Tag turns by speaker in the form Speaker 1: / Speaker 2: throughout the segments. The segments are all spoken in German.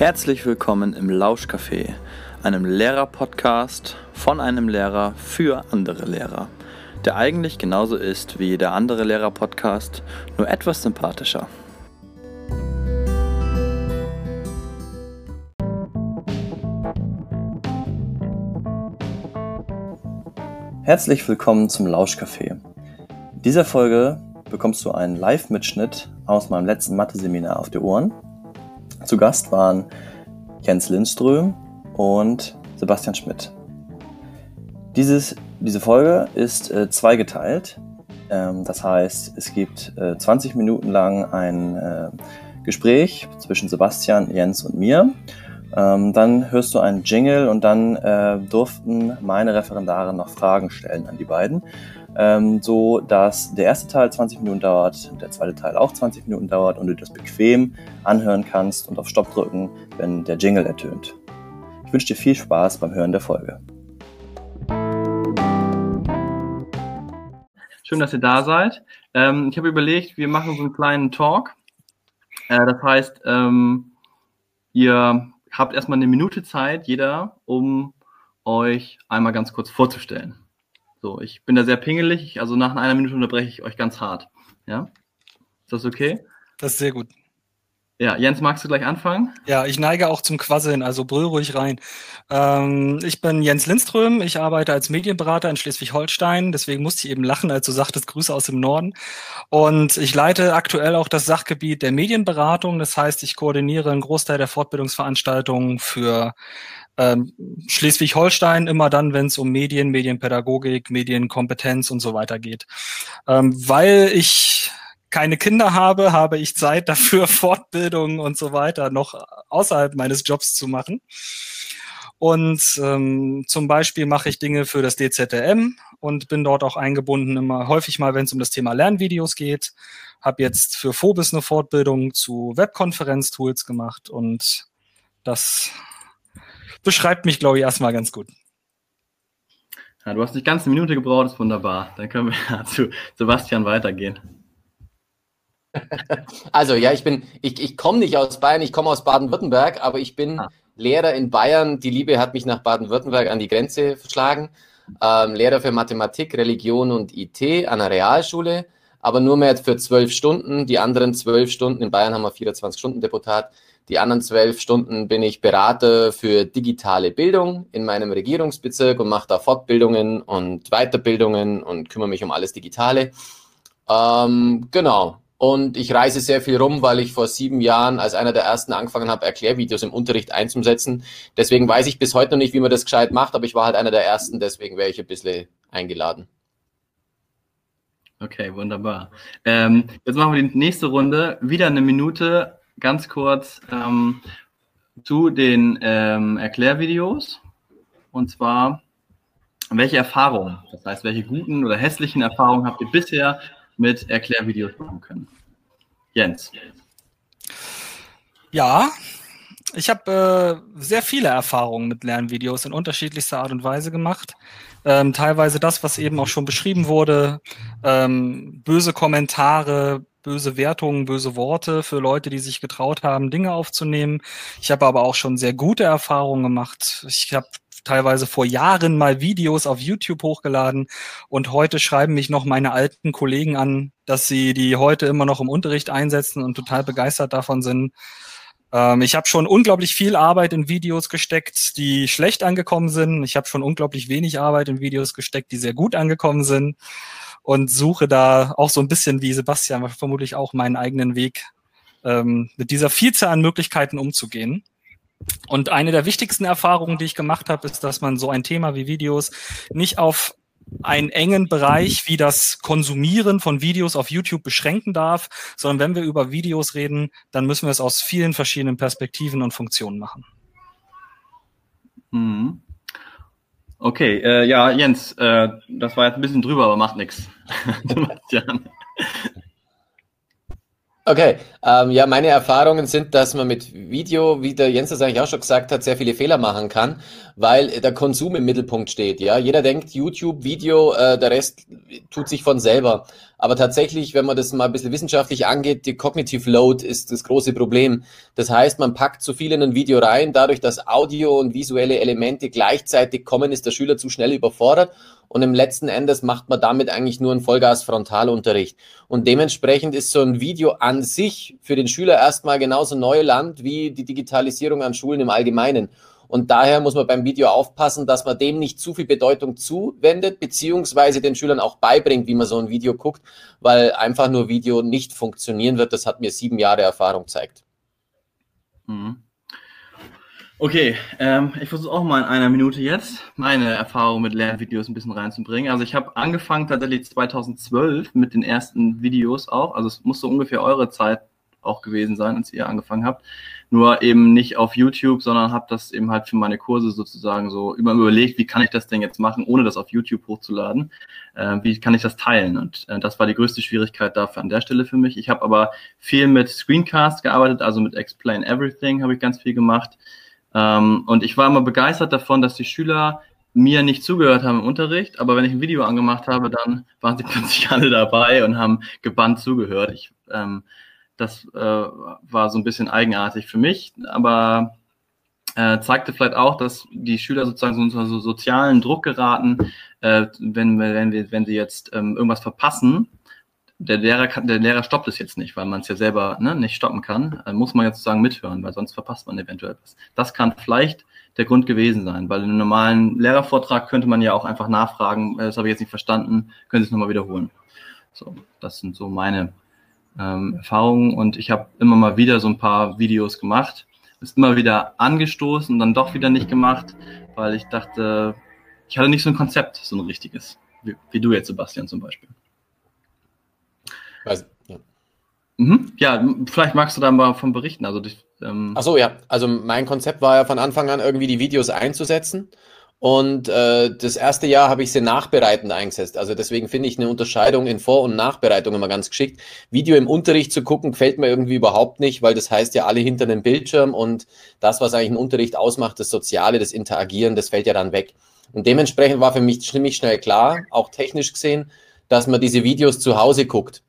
Speaker 1: Herzlich willkommen im Lauschcafé, einem Lehrer-Podcast von einem Lehrer für andere Lehrer, der eigentlich genauso ist wie jeder andere Lehrer-Podcast, nur etwas sympathischer. Herzlich willkommen zum Lauschcafé. In dieser Folge bekommst du einen Live-Mitschnitt aus meinem letzten Mathe-Seminar auf die Ohren. Zu Gast waren Jens Lindström und Sebastian Schmidt. Dieses, diese Folge ist äh, zweigeteilt. Ähm, das heißt, es gibt äh, 20 Minuten lang ein äh, Gespräch zwischen Sebastian, Jens und mir. Ähm, dann hörst du einen Jingle und dann äh, durften meine Referendare noch Fragen stellen an die beiden ähm, so dass der erste Teil 20 Minuten dauert, der zweite Teil auch 20 Minuten dauert und du das bequem anhören kannst und auf Stopp drücken, wenn der Jingle ertönt. Ich wünsche dir viel Spaß beim Hören der Folge. Schön, dass ihr da seid. Ähm, ich habe überlegt, wir machen so einen kleinen Talk. Äh, das heißt, ähm, ihr habt erstmal eine Minute Zeit, jeder, um euch einmal ganz kurz vorzustellen. So, ich bin da sehr pingelig, also nach einer Minute unterbreche ich euch ganz hart. Ja? Ist das okay?
Speaker 2: Das ist sehr gut.
Speaker 1: Ja, Jens, magst du gleich anfangen?
Speaker 2: Ja, ich neige auch zum Quasseln, also brüll ruhig rein. Ähm, ich bin Jens Lindström, ich arbeite als Medienberater in Schleswig-Holstein, deswegen musste ich eben lachen, als du sagtest, Grüße aus dem Norden. Und ich leite aktuell auch das Sachgebiet der Medienberatung, das heißt, ich koordiniere einen Großteil der Fortbildungsveranstaltungen für ähm, Schleswig-Holstein immer dann, wenn es um Medien, Medienpädagogik, Medienkompetenz und so weiter geht. Ähm, weil ich keine Kinder habe, habe ich Zeit dafür, Fortbildungen und so weiter noch außerhalb meines Jobs zu machen. Und ähm, zum Beispiel mache ich Dinge für das DZM und bin dort auch eingebunden, immer häufig mal, wenn es um das Thema Lernvideos geht. Habe jetzt für Phobis eine Fortbildung zu Webkonferenztools gemacht und das beschreibt mich, glaube ich, erstmal ganz gut.
Speaker 1: Ja, du hast nicht ganz eine Minute gebraucht, ist wunderbar. Dann können wir zu Sebastian weitergehen.
Speaker 3: Also ja, ich bin, ich, ich komme nicht aus Bayern, ich komme aus Baden-Württemberg, aber ich bin ah. Lehrer in Bayern. Die Liebe hat mich nach Baden-Württemberg an die Grenze verschlagen. Ähm, Lehrer für Mathematik, Religion und IT an der Realschule, aber nur mehr für zwölf Stunden. Die anderen zwölf Stunden, in Bayern haben wir 24 Stunden Deputat, die anderen zwölf Stunden bin ich Berater für digitale Bildung in meinem Regierungsbezirk und mache da Fortbildungen und Weiterbildungen und kümmere mich um alles Digitale. Ähm, genau. Und ich reise sehr viel rum, weil ich vor sieben Jahren als einer der ersten angefangen habe, Erklärvideos im Unterricht einzusetzen. Deswegen weiß ich bis heute noch nicht, wie man das gescheit macht, aber ich war halt einer der ersten, deswegen wäre ich ein bisschen eingeladen.
Speaker 1: Okay, wunderbar. Ähm, jetzt machen wir die nächste Runde. Wieder eine Minute ganz kurz ähm, zu den ähm, Erklärvideos. Und zwar, welche Erfahrungen, das heißt, welche guten oder hässlichen Erfahrungen habt ihr bisher mit Erklärvideos machen können? Jens.
Speaker 2: Ja, ich habe äh, sehr viele Erfahrungen mit Lernvideos in unterschiedlichster Art und Weise gemacht. Ähm, teilweise das, was eben auch schon beschrieben wurde, ähm, böse Kommentare, böse Wertungen, böse Worte für Leute, die sich getraut haben, Dinge aufzunehmen. Ich habe aber auch schon sehr gute Erfahrungen gemacht. Ich habe teilweise vor Jahren mal Videos auf YouTube hochgeladen und heute schreiben mich noch meine alten Kollegen an, dass sie die heute immer noch im Unterricht einsetzen und total begeistert davon sind. Ähm, ich habe schon unglaublich viel Arbeit in Videos gesteckt, die schlecht angekommen sind. Ich habe schon unglaublich wenig Arbeit in Videos gesteckt, die sehr gut angekommen sind und suche da auch so ein bisschen wie Sebastian vermutlich auch meinen eigenen Weg, ähm, mit dieser Vielzahl an Möglichkeiten umzugehen. Und eine der wichtigsten Erfahrungen, die ich gemacht habe, ist, dass man so ein Thema wie Videos nicht auf einen engen Bereich wie das Konsumieren von Videos auf YouTube beschränken darf, sondern wenn wir über Videos reden, dann müssen wir es aus vielen verschiedenen Perspektiven und Funktionen machen.
Speaker 1: Mhm. Okay, äh, ja, Jens, äh, das war jetzt ein bisschen drüber, aber macht nichts.
Speaker 3: Okay, ähm, ja, meine Erfahrungen sind, dass man mit Video, wie der Jens das eigentlich auch schon gesagt hat, sehr viele Fehler machen kann, weil der Konsum im Mittelpunkt steht. Ja, jeder denkt YouTube, Video, äh, der Rest tut sich von selber. Aber tatsächlich, wenn man das mal ein bisschen wissenschaftlich angeht, die Cognitive Load ist das große Problem. Das heißt, man packt zu viel in ein Video rein, dadurch, dass Audio und visuelle Elemente gleichzeitig kommen, ist der Schüler zu schnell überfordert und im letzten Endes macht man damit eigentlich nur einen Vollgas-Frontalunterricht. Und dementsprechend ist so ein Video an sich für den Schüler erstmal genauso Neuland wie die Digitalisierung an Schulen im Allgemeinen. Und daher muss man beim Video aufpassen, dass man dem nicht zu viel Bedeutung zuwendet, beziehungsweise den Schülern auch beibringt, wie man so ein Video guckt, weil einfach nur Video nicht funktionieren wird. Das hat mir sieben Jahre Erfahrung gezeigt.
Speaker 1: Mhm. Okay, ähm, ich versuche auch mal in einer Minute jetzt meine Erfahrung mit Lernvideos ein bisschen reinzubringen. Also ich habe angefangen tatsächlich 2012 mit den ersten Videos auch. Also es muss so ungefähr eure Zeit auch gewesen sein, als ihr angefangen habt. Nur eben nicht auf YouTube, sondern habe das eben halt für meine Kurse sozusagen so über überlegt, wie kann ich das denn jetzt machen, ohne das auf YouTube hochzuladen? Äh, wie kann ich das teilen? Und äh, das war die größte Schwierigkeit dafür an der Stelle für mich. Ich habe aber viel mit Screencast gearbeitet, also mit Explain Everything habe ich ganz viel gemacht. Ähm, und ich war immer begeistert davon, dass die Schüler mir nicht zugehört haben im Unterricht, aber wenn ich ein Video angemacht habe, dann waren sie plötzlich alle dabei und haben gebannt zugehört. Ich ähm, das äh, war so ein bisschen eigenartig für mich, aber äh, zeigte vielleicht auch, dass die Schüler sozusagen so unter so sozialen Druck geraten, äh, wenn, wenn, wir, wenn sie jetzt ähm, irgendwas verpassen. Der Lehrer, kann, der Lehrer stoppt es jetzt nicht, weil man es ja selber ne, nicht stoppen kann. Äh, muss man jetzt sozusagen mithören, weil sonst verpasst man eventuell was. Das kann vielleicht der Grund gewesen sein, weil in einem normalen Lehrervortrag könnte man ja auch einfach nachfragen, äh, das habe ich jetzt nicht verstanden, können Sie es nochmal wiederholen. So, das sind so meine ähm, Erfahrungen und ich habe immer mal wieder so ein paar Videos gemacht. Ist immer wieder angestoßen und dann doch wieder nicht gemacht, weil ich dachte, ich hatte nicht so ein Konzept, so ein richtiges, wie, wie du jetzt, Sebastian, zum Beispiel.
Speaker 3: Also, ja.
Speaker 1: Mhm. ja, vielleicht magst du da mal von berichten. Also,
Speaker 3: ähm Ach so, ja. Also mein Konzept war ja von Anfang an irgendwie die Videos einzusetzen und äh, das erste Jahr habe ich sie nachbereitend eingesetzt. Also deswegen finde ich eine Unterscheidung in Vor- und Nachbereitung immer ganz geschickt. Video im Unterricht zu gucken, gefällt mir irgendwie überhaupt nicht, weil das heißt ja alle hinter einem Bildschirm und das, was eigentlich einen Unterricht ausmacht, das Soziale, das Interagieren, das fällt ja dann weg. Und dementsprechend war für mich ziemlich schnell klar, auch technisch gesehen, dass man diese Videos zu Hause guckt.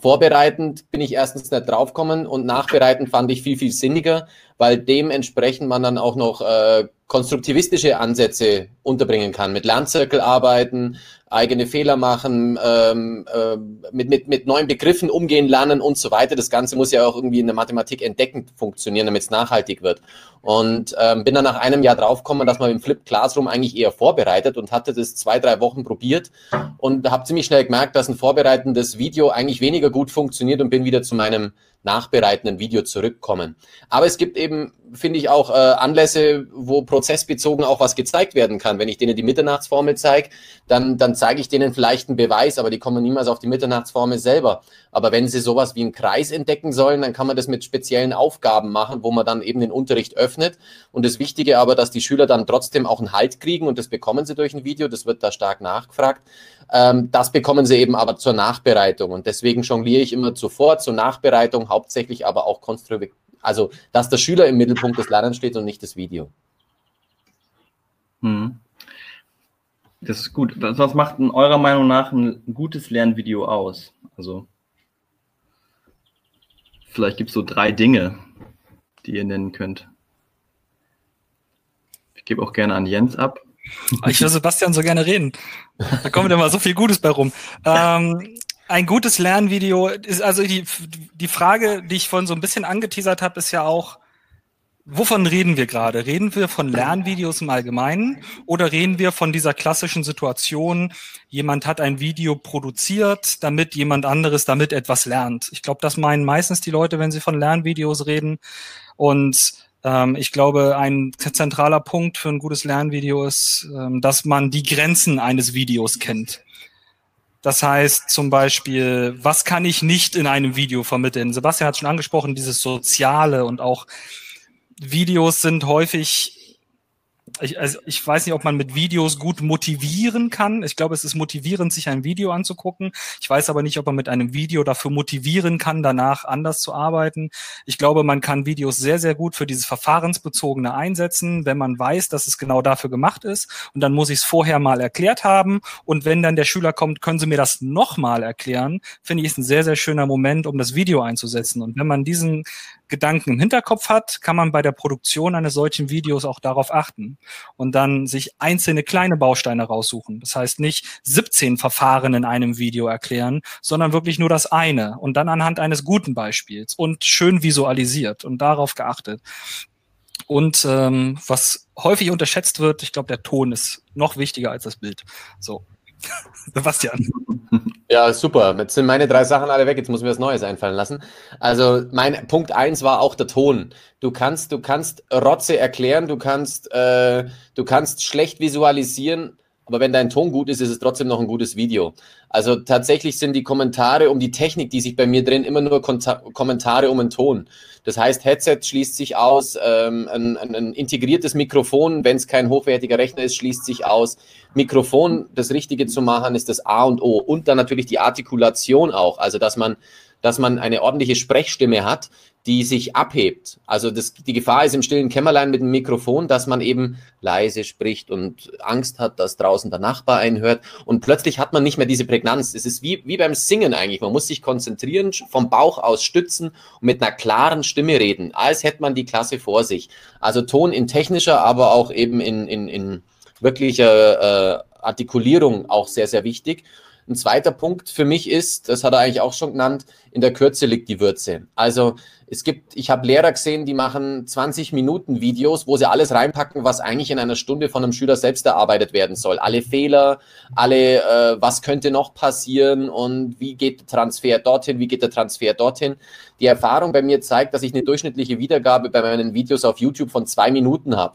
Speaker 3: Vorbereitend bin ich erstens nicht draufgekommen und nachbereitend fand ich viel, viel sinniger, weil dementsprechend man dann auch noch äh, konstruktivistische Ansätze unterbringen kann, mit Lernzirkel arbeiten, eigene Fehler machen, ähm, äh, mit, mit, mit neuen Begriffen umgehen lernen und so weiter. Das Ganze muss ja auch irgendwie in der Mathematik entdeckend funktionieren, damit es nachhaltig wird. Und ähm, bin dann nach einem Jahr draufgekommen, dass man im Flip Classroom eigentlich eher vorbereitet und hatte das zwei, drei Wochen probiert und habe ziemlich schnell gemerkt, dass ein vorbereitendes Video eigentlich weniger gut funktioniert und bin wieder zu meinem nachbereitenden Video zurückkommen. Aber es gibt eben, finde ich, auch äh, Anlässe, wo prozessbezogen auch was gezeigt werden kann. Wenn ich denen die Mitternachtsformel zeige, dann, dann zeige ich denen vielleicht einen Beweis, aber die kommen niemals auf die Mitternachtsformel selber. Aber wenn sie sowas wie einen Kreis entdecken sollen, dann kann man das mit speziellen Aufgaben machen, wo man dann eben den Unterricht öffnet. Und das Wichtige aber, dass die Schüler dann trotzdem auch einen Halt kriegen und das bekommen sie durch ein Video, das wird da stark nachgefragt. Ähm, das bekommen sie eben aber zur Nachbereitung. Und deswegen jongliere ich immer zuvor zur Nachbereitung, hauptsächlich aber auch konstruktiv. Also, dass der Schüler im Mittelpunkt des Lernens steht und nicht das Video.
Speaker 1: Hm. Das ist gut. Was macht in eurer Meinung nach ein gutes Lernvideo aus? Also, vielleicht gibt es so drei Dinge, die ihr nennen könnt. Ich gebe auch gerne an Jens ab.
Speaker 2: Ich will Sebastian so gerne reden. Da kommt immer so viel Gutes bei rum. Ähm, ein gutes Lernvideo ist also die, die Frage, die ich vorhin so ein bisschen angeteasert habe, ist ja auch, wovon reden wir gerade? Reden wir von Lernvideos im Allgemeinen oder reden wir von dieser klassischen Situation, jemand hat ein Video produziert, damit jemand anderes damit etwas lernt? Ich glaube, das meinen meistens die Leute, wenn sie von Lernvideos reden. Und ähm, ich glaube, ein zentraler Punkt für ein gutes Lernvideo ist, ähm, dass man die Grenzen eines Videos kennt. Das heißt zum Beispiel, was kann ich nicht in einem Video vermitteln? Sebastian hat schon angesprochen, dieses Soziale und auch Videos sind häufig ich, also ich weiß nicht, ob man mit Videos gut motivieren kann. Ich glaube, es ist motivierend, sich ein Video anzugucken. Ich weiß aber nicht, ob man mit einem Video dafür motivieren kann, danach anders zu arbeiten. Ich glaube, man kann Videos sehr, sehr gut für dieses Verfahrensbezogene einsetzen, wenn man weiß, dass es genau dafür gemacht ist. Und dann muss ich es vorher mal erklärt haben. Und wenn dann der Schüler kommt, können Sie mir das nochmal erklären, finde ich, ist ein sehr, sehr schöner Moment, um das Video einzusetzen. Und wenn man diesen Gedanken im Hinterkopf hat, kann man bei der Produktion eines solchen Videos auch darauf achten und dann sich einzelne kleine Bausteine raussuchen. Das heißt nicht 17 Verfahren in einem Video erklären, sondern wirklich nur das eine und dann anhand eines guten Beispiels und schön visualisiert und darauf geachtet. Und ähm, was häufig unterschätzt wird, ich glaube, der Ton ist noch wichtiger als das Bild. So.
Speaker 3: Sebastian. Ja, super. Jetzt sind meine drei Sachen alle weg. Jetzt muss mir was Neues einfallen lassen. Also mein Punkt eins war auch der Ton. Du kannst, du kannst Rotze erklären, du kannst, äh, du kannst schlecht visualisieren, aber wenn dein Ton gut ist, ist es trotzdem noch ein gutes Video. Also tatsächlich sind die Kommentare um die Technik, die sich bei mir drehen, immer nur Konta Kommentare um den Ton. Das heißt, Headset schließt sich aus, ähm, ein, ein, ein integriertes Mikrofon, wenn es kein hochwertiger Rechner ist, schließt sich aus. Mikrofon, das Richtige zu machen, ist das A und O. Und dann natürlich die Artikulation auch. Also, dass man dass man eine ordentliche Sprechstimme hat, die sich abhebt. Also das, die Gefahr ist im stillen Kämmerlein mit dem Mikrofon, dass man eben leise spricht und Angst hat, dass draußen der Nachbar einhört. Und plötzlich hat man nicht mehr diese Prägnanz. Es ist wie, wie beim Singen eigentlich. Man muss sich konzentrieren, vom Bauch aus stützen und mit einer klaren Stimme reden, als hätte man die Klasse vor sich. Also Ton in technischer, aber auch eben in, in, in wirklicher äh, Artikulierung auch sehr, sehr wichtig. Ein zweiter Punkt für mich ist, das hat er eigentlich auch schon genannt, in der Kürze liegt die Würze. Also es gibt, ich habe Lehrer gesehen, die machen 20 Minuten Videos, wo sie alles reinpacken, was eigentlich in einer Stunde von einem Schüler selbst erarbeitet werden soll. Alle Fehler, alle, äh, was könnte noch passieren und wie geht der Transfer dorthin, wie geht der Transfer dorthin. Die Erfahrung bei mir zeigt, dass ich eine durchschnittliche Wiedergabe bei meinen Videos auf YouTube von zwei Minuten habe.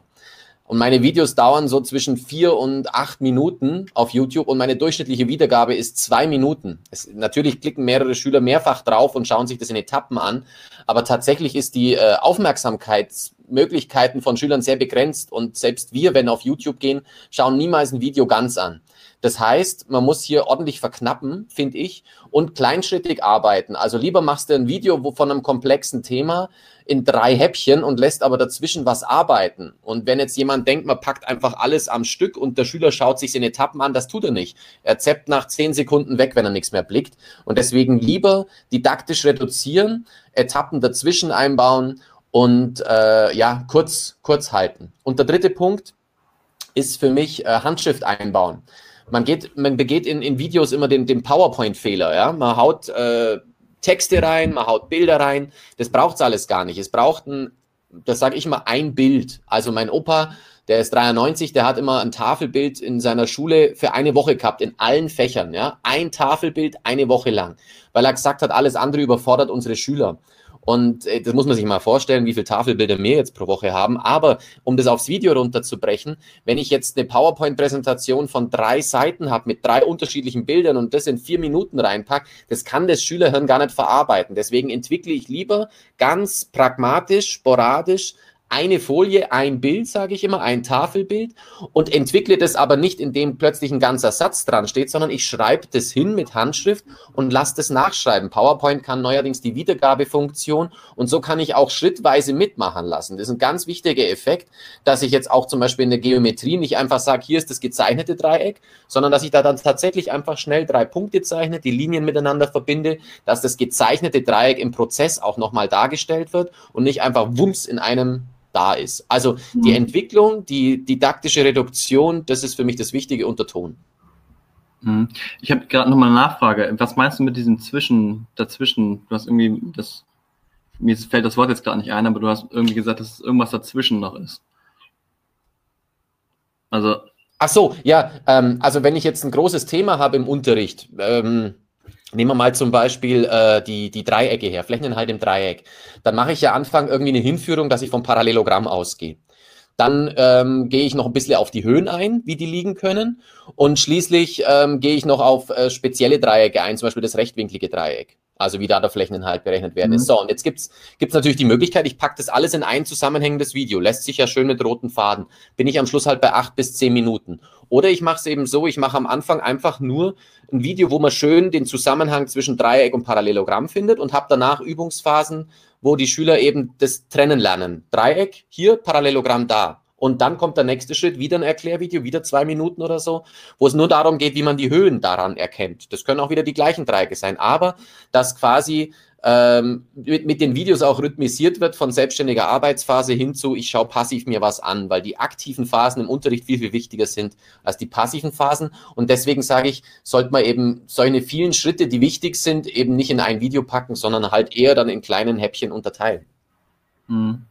Speaker 3: Und meine Videos dauern so zwischen vier und acht Minuten auf YouTube und meine durchschnittliche Wiedergabe ist zwei Minuten. Es, natürlich klicken mehrere Schüler mehrfach drauf und schauen sich das in Etappen an, aber tatsächlich ist die äh, Aufmerksamkeitsmöglichkeiten von Schülern sehr begrenzt und selbst wir, wenn auf YouTube gehen, schauen niemals ein Video ganz an. Das heißt, man muss hier ordentlich verknappen, finde ich, und kleinschrittig arbeiten. Also lieber machst du ein Video von einem komplexen Thema in drei Häppchen und lässt aber dazwischen was arbeiten. Und wenn jetzt jemand denkt, man packt einfach alles am Stück und der Schüler schaut sich in Etappen an, das tut er nicht. Er zappt nach zehn Sekunden weg, wenn er nichts mehr blickt. Und deswegen lieber didaktisch reduzieren, Etappen dazwischen einbauen und äh, ja, kurz, kurz halten. Und der dritte Punkt ist für mich äh, Handschrift einbauen man geht, man begeht in, in Videos immer den, den PowerPoint-Fehler, ja. Man haut äh, Texte rein, man haut Bilder rein. Das braucht's alles gar nicht. Es braucht ein, das sage ich mal, ein Bild. Also mein Opa, der ist 93, der hat immer ein Tafelbild in seiner Schule für eine Woche gehabt, in allen Fächern, ja. Ein Tafelbild eine Woche lang, weil er gesagt hat, alles andere überfordert unsere Schüler. Und äh, das muss man sich mal vorstellen, wie viele Tafelbilder wir jetzt pro Woche haben. Aber um das aufs Video runterzubrechen, wenn ich jetzt eine PowerPoint-Präsentation von drei Seiten habe mit drei unterschiedlichen Bildern und das in vier Minuten reinpack, das kann das Schülerhirn gar nicht verarbeiten. Deswegen entwickle ich lieber ganz pragmatisch, sporadisch eine Folie, ein Bild, sage ich immer, ein Tafelbild und entwickle das aber nicht, indem plötzlich ein ganzer Satz dran steht, sondern ich schreibe das hin mit Handschrift und lasse das nachschreiben. PowerPoint kann neuerdings die Wiedergabefunktion und so kann ich auch schrittweise mitmachen lassen. Das ist ein ganz wichtiger Effekt, dass ich jetzt auch zum Beispiel in der Geometrie nicht einfach sage, hier ist das gezeichnete Dreieck, sondern dass ich da dann tatsächlich einfach schnell drei Punkte zeichne, die Linien miteinander verbinde, dass das gezeichnete Dreieck im Prozess auch nochmal dargestellt wird und nicht einfach wumms in einem da ist. Also die mhm. Entwicklung, die didaktische Reduktion, das ist für mich das wichtige Unterton.
Speaker 1: Mhm. Ich habe gerade nochmal eine Nachfrage. Was meinst du mit diesem Zwischen, dazwischen? Du hast irgendwie das, mir fällt das Wort jetzt gerade nicht ein, aber du hast irgendwie gesagt, dass irgendwas dazwischen noch ist.
Speaker 3: Also. Ach so, ja, ähm, also wenn ich jetzt ein großes Thema habe im Unterricht, ähm, Nehmen wir mal zum Beispiel äh, die, die Dreiecke her, Flächeninhalt im Dreieck. Dann mache ich ja Anfang irgendwie eine Hinführung, dass ich vom Parallelogramm ausgehe. Dann ähm, gehe ich noch ein bisschen auf die Höhen ein, wie die liegen können. Und schließlich ähm, gehe ich noch auf äh, spezielle Dreiecke ein, zum Beispiel das rechtwinklige Dreieck. also wie da der Flächeninhalt berechnet werden mhm. ist. So, und jetzt gibt's gibt's natürlich die Möglichkeit, ich packe das alles in ein zusammenhängendes Video, lässt sich ja schön mit roten Faden, bin ich am Schluss halt bei acht bis zehn Minuten. Oder ich mache es eben so, ich mache am Anfang einfach nur ein Video, wo man schön den Zusammenhang zwischen Dreieck und Parallelogramm findet und habe danach Übungsphasen, wo die Schüler eben das trennen lernen. Dreieck hier, Parallelogramm da. Und dann kommt der nächste Schritt, wieder ein Erklärvideo, wieder zwei Minuten oder so, wo es nur darum geht, wie man die Höhen daran erkennt. Das können auch wieder die gleichen Dreiecke sein, aber dass quasi ähm, mit, mit den Videos auch rhythmisiert wird von selbstständiger Arbeitsphase hin zu, ich schaue passiv mir was an, weil die aktiven Phasen im Unterricht viel, viel wichtiger sind als die passiven Phasen. Und deswegen sage ich, sollte man eben solche vielen Schritte, die wichtig sind, eben nicht in ein Video packen, sondern halt eher dann in kleinen Häppchen unterteilen.
Speaker 1: Mhm.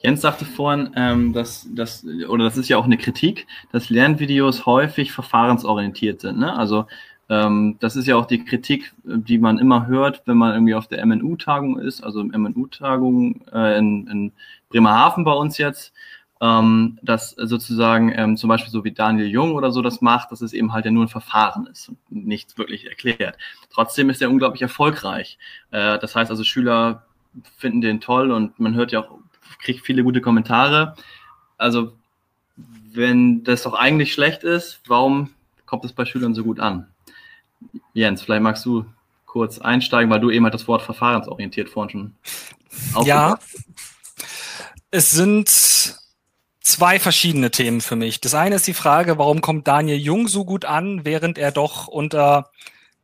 Speaker 1: Jens sagte vorhin, ähm, dass das, oder das ist ja auch eine Kritik, dass Lernvideos häufig verfahrensorientiert sind. Ne? Also ähm, das ist ja auch die Kritik, die man immer hört, wenn man irgendwie auf der MNU-Tagung ist, also MNU-Tagung äh, in, in Bremerhaven bei uns jetzt, ähm, dass sozusagen ähm, zum Beispiel so wie Daniel Jung oder so das macht, dass es eben halt ja nur ein Verfahren ist und nichts wirklich erklärt. Trotzdem ist er unglaublich erfolgreich. Äh, das heißt also, Schüler finden den toll und man hört ja auch kriege viele gute Kommentare. Also, wenn das doch eigentlich schlecht ist, warum kommt es bei Schülern so gut an? Jens, vielleicht magst du kurz einsteigen, weil du eben halt das Wort verfahrensorientiert vorhin
Speaker 2: schon Ja, es sind zwei verschiedene Themen für mich. Das eine ist die Frage, warum kommt Daniel Jung so gut an, während er doch unter